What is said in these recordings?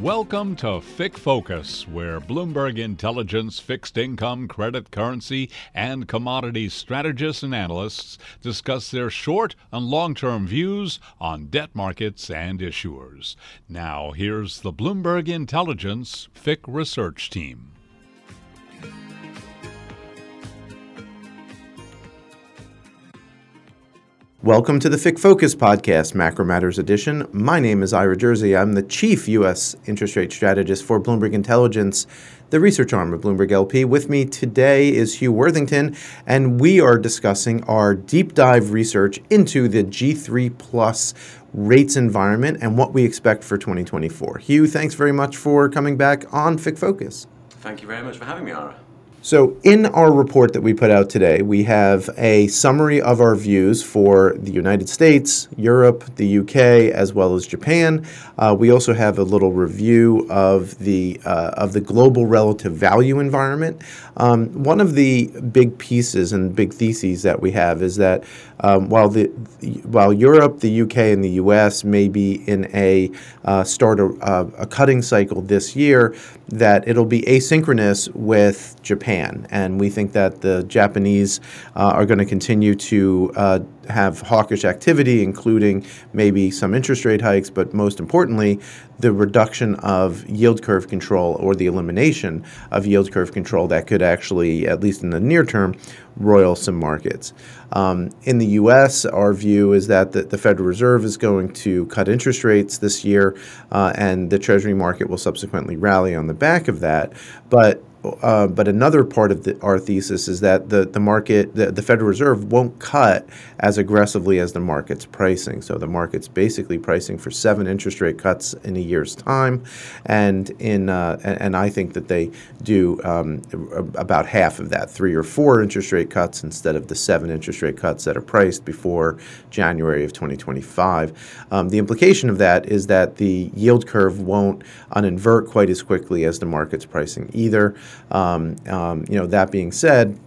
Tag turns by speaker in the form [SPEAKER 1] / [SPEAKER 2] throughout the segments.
[SPEAKER 1] Welcome to FICC Focus, where Bloomberg Intelligence fixed income, credit, currency, and commodities strategists and analysts discuss their short and long term views on debt markets and issuers. Now, here's the Bloomberg Intelligence FICC research team.
[SPEAKER 2] Welcome to the FICC Focus podcast, Macro Matters Edition. My name is Ira Jersey. I'm the chief U.S. interest rate strategist for Bloomberg Intelligence, the research arm of Bloomberg LP. With me today is Huw Worthington, and we are discussing our deep dive research into the G3 plus rates environment and what we expect for 2024. Hugh, thanks very much for coming back on FICC Focus.
[SPEAKER 3] Thank you very much for having me, Ira.
[SPEAKER 2] So, in our report that we put out today, we have a summary of our views for the United States, Europe, the UK, as well as Japan. Uh, we also have a little review of the uh, of the global relative value environment. Um, one of the big pieces and big theses that we have is that um, while the while Europe, the UK, and the US may be in a uh, start a, a cutting cycle this year, that it'll be asynchronous with Japan. And we think that the Japanese uh, are going to continue to uh, have hawkish activity, including maybe some interest rate hikes, but most importantly, the reduction of yield curve control or the elimination of yield curve control that could actually, at least in the near term, roil some markets. Um, in the U.S., our view is that the, the, Federal Reserve is going to cut interest rates this year, uh, and the Treasury market will subsequently rally on the back of that. But uh, but another part of the, our thesis is that the, the market, the, the Federal Reserve won't cut as aggressively as the market's pricing. So the market's basically pricing for seven interest rate cuts in a year's time, and in uh, and, I think that they do um, about half of that, three or four interest rate cuts instead of the seven interest rate cuts that are priced before January of 2025. Um, the implication of that is that the yield curve won't uninvert quite as quickly as the market's pricing either. Um, um, you know, that being said,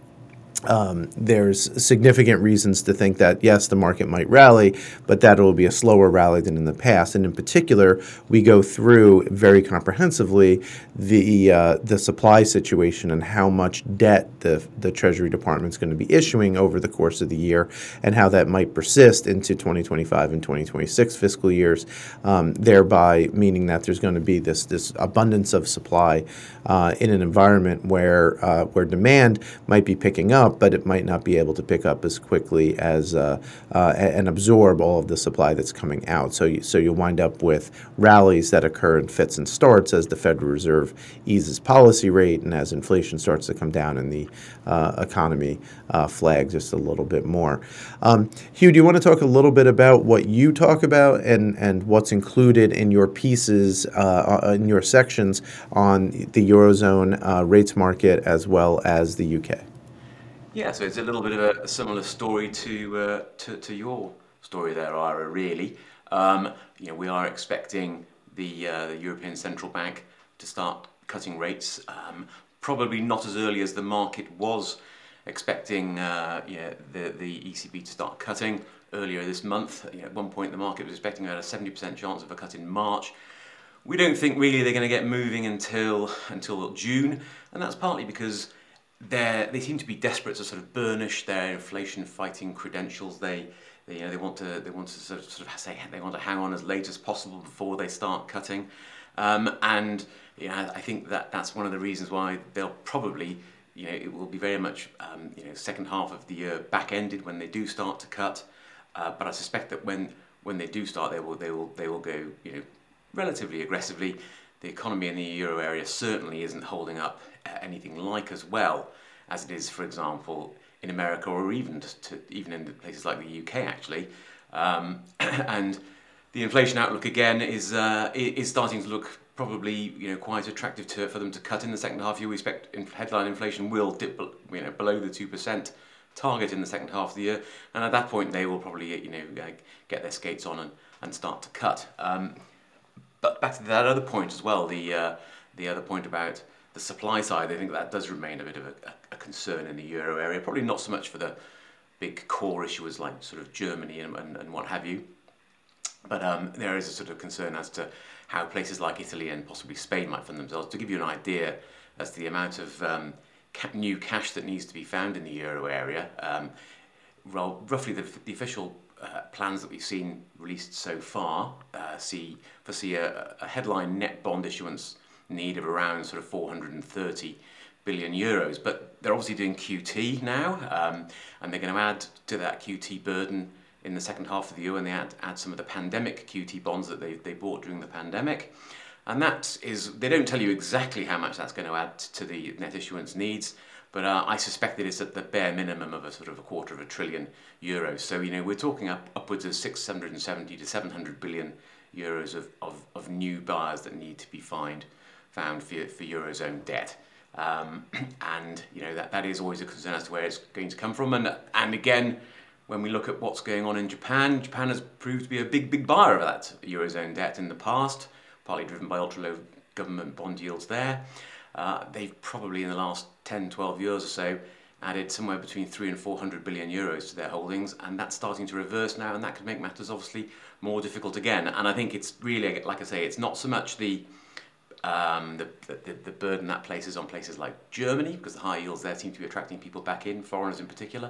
[SPEAKER 2] um, there's significant reasons to think that yes, the market might rally, but that it will be a slower rally than in the past. And in particular, we go through very comprehensively the uh, the supply situation and how much debt the the Treasury Department is going to be issuing over the course of the year, and how that might persist into 2025 and 2026 fiscal years, um, thereby meaning that there's going to be this this abundance of supply uh, in an environment where uh, where demand might be picking up up, but it might not be able to pick up as quickly as uh, uh, and absorb all of the supply that's coming out. So, you, so you'll wind up with rallies that occur in fits and starts as the Federal Reserve eases policy rate and as inflation starts to come down and the uh, economy uh, flags just a little bit more. Um, Huw, do you want to talk a little bit about what you talk about and, and what's included in your pieces, uh, uh, in your sections on the Eurozone rates market as well as the UK?
[SPEAKER 3] Yeah, so it's a little bit of a, similar story to, uh, to, to your story there, Ira. Really, um, you know, we are expecting the, uh, the European Central Bank to start cutting rates, um, probably not as early as the market was expecting. Uh, yeah, the the ECB to start cutting earlier this month. You know, at one point, the market was expecting about a seventy percent chance of a cut in March. We don't think really they're going to get moving until until June, and that's partly because they seem to be desperate to sort of burnish their inflation fighting credentials. They, they, you know, they want to they want to sort of, sort of say they want to hang on as late as possible before they start cutting, um, and you know, I think that that's one of the reasons why they'll probably you know it will be very much um, you know second half of the year back ended when they do start to cut, uh, but I suspect that when when they do start they will they will they will go you know relatively aggressively. The economy in the euro area certainly isn't holding up anything like as well as it is, for example, in America or even to, even in places like the UK actually. Um, and the inflation outlook again is uh, is starting to look probably you know quite attractive to, for them to cut in the second half year. We expect headline inflation will dip you know below the two percent target in the second half of the year, and at that point they will probably you know get their skates on and, and start to cut. Um, but back to that other point as well, the uh, the other point about the supply side, I think that does remain a bit of a, a, concern in the euro area. Probably not so much for the big core issuers like sort of Germany and, and, and what have you. But um, there is a sort of concern as to how places like Italy and possibly Spain might fund themselves. To give you an idea as to the amount of um, ca- new cash that needs to be found in the euro area, um, well, roughly the, the official uh, plans that we've seen released so far uh, see foresee a, a headline net bond issuance need of around sort of 430 billion euros. But they're obviously doing QT now, um, and they're going to add to that QT burden in the second half of the year when they add, add some of the pandemic QT bonds that they, they bought during the pandemic. And that is, they don't tell you exactly how much that's going to add to the net issuance needs, but uh, I suspect that it is at the bare minimum of a sort of a quarter of a trillion euros. So, you know, we're talking up upwards of 670 to 700 billion euros of, of, of new buyers that need to be find, found for, for Eurozone debt. Um, and, you know, that, that is always a concern as to where it's going to come from. And, and again, when we look at what's going on in Japan, Japan has proved to be a big, big buyer of that Eurozone debt in the past, partly driven by ultra low government bond yields there. Uh, they've probably in the last 10, 12 years or so added somewhere between three and 400 billion euros to their holdings, and that's starting to reverse now, and that could make matters obviously more difficult again. And I think it's really, like I say, it's not so much the um, the, the, the burden that places on places like Germany, because the high yields there seem to be attracting people back in, foreigners in particular,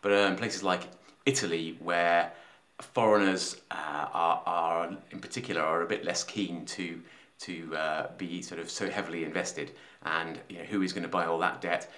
[SPEAKER 3] but um, places like Italy, where foreigners uh, are, are, in particular, are a bit less keen to to uh, be sort of so heavily invested, and you know, who is going to buy all that debt?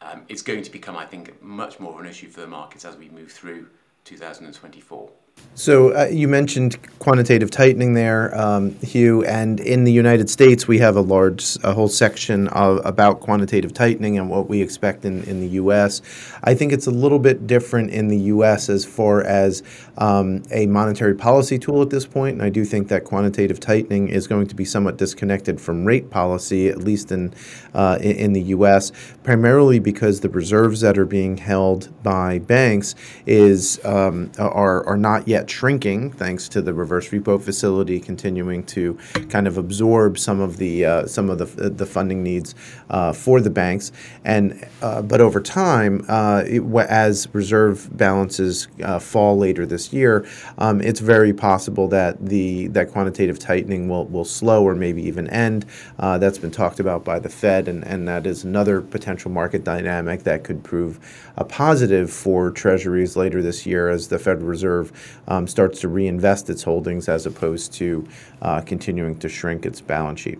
[SPEAKER 3] Um, it's going to become, I think, much more of an issue for the markets as we move through 2024.
[SPEAKER 2] So uh, you mentioned quantitative tightening there, um, Huw, and in the United States we have a large, a whole section of, about quantitative tightening and what we expect in, in the U.S. I think it's a little bit different in the U.S. as far as um, a monetary policy tool at this point, and I do think that quantitative tightening is going to be somewhat disconnected from rate policy, at least in uh, in, the U.S. Primarily because the reserves that are being held by banks is um, are are not yet shrinking, thanks to the reverse repo facility continuing to kind of absorb some of the uh, some of the the funding needs uh, for the banks. And uh, but over time, uh, it, as reserve balances uh, fall later this year, um, it's very possible that the that quantitative tightening will will slow or maybe even end. That's been talked about by the Fed, and and that is another potential market dynamic that could prove a positive for Treasuries later this year as the Federal Reserve um, starts to reinvest its holdings as opposed to uh, continuing to shrink its balance sheet.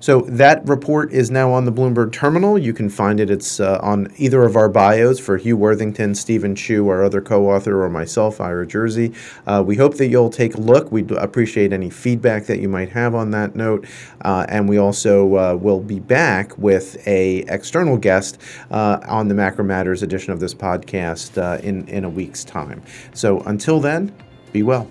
[SPEAKER 2] So that report is now on the Bloomberg terminal. You can find it. It's uh, on either of our bios for Huw Worthington, Stephen Chu, our other co-author, or myself, Ira Jersey. Uh, we hope that you'll take a look. We'd appreciate any feedback that you might have on that note. Uh, and we also uh, will be back with a external guest uh, on the Macro Matters edition of this podcast in, in a week's time. So until then, be well.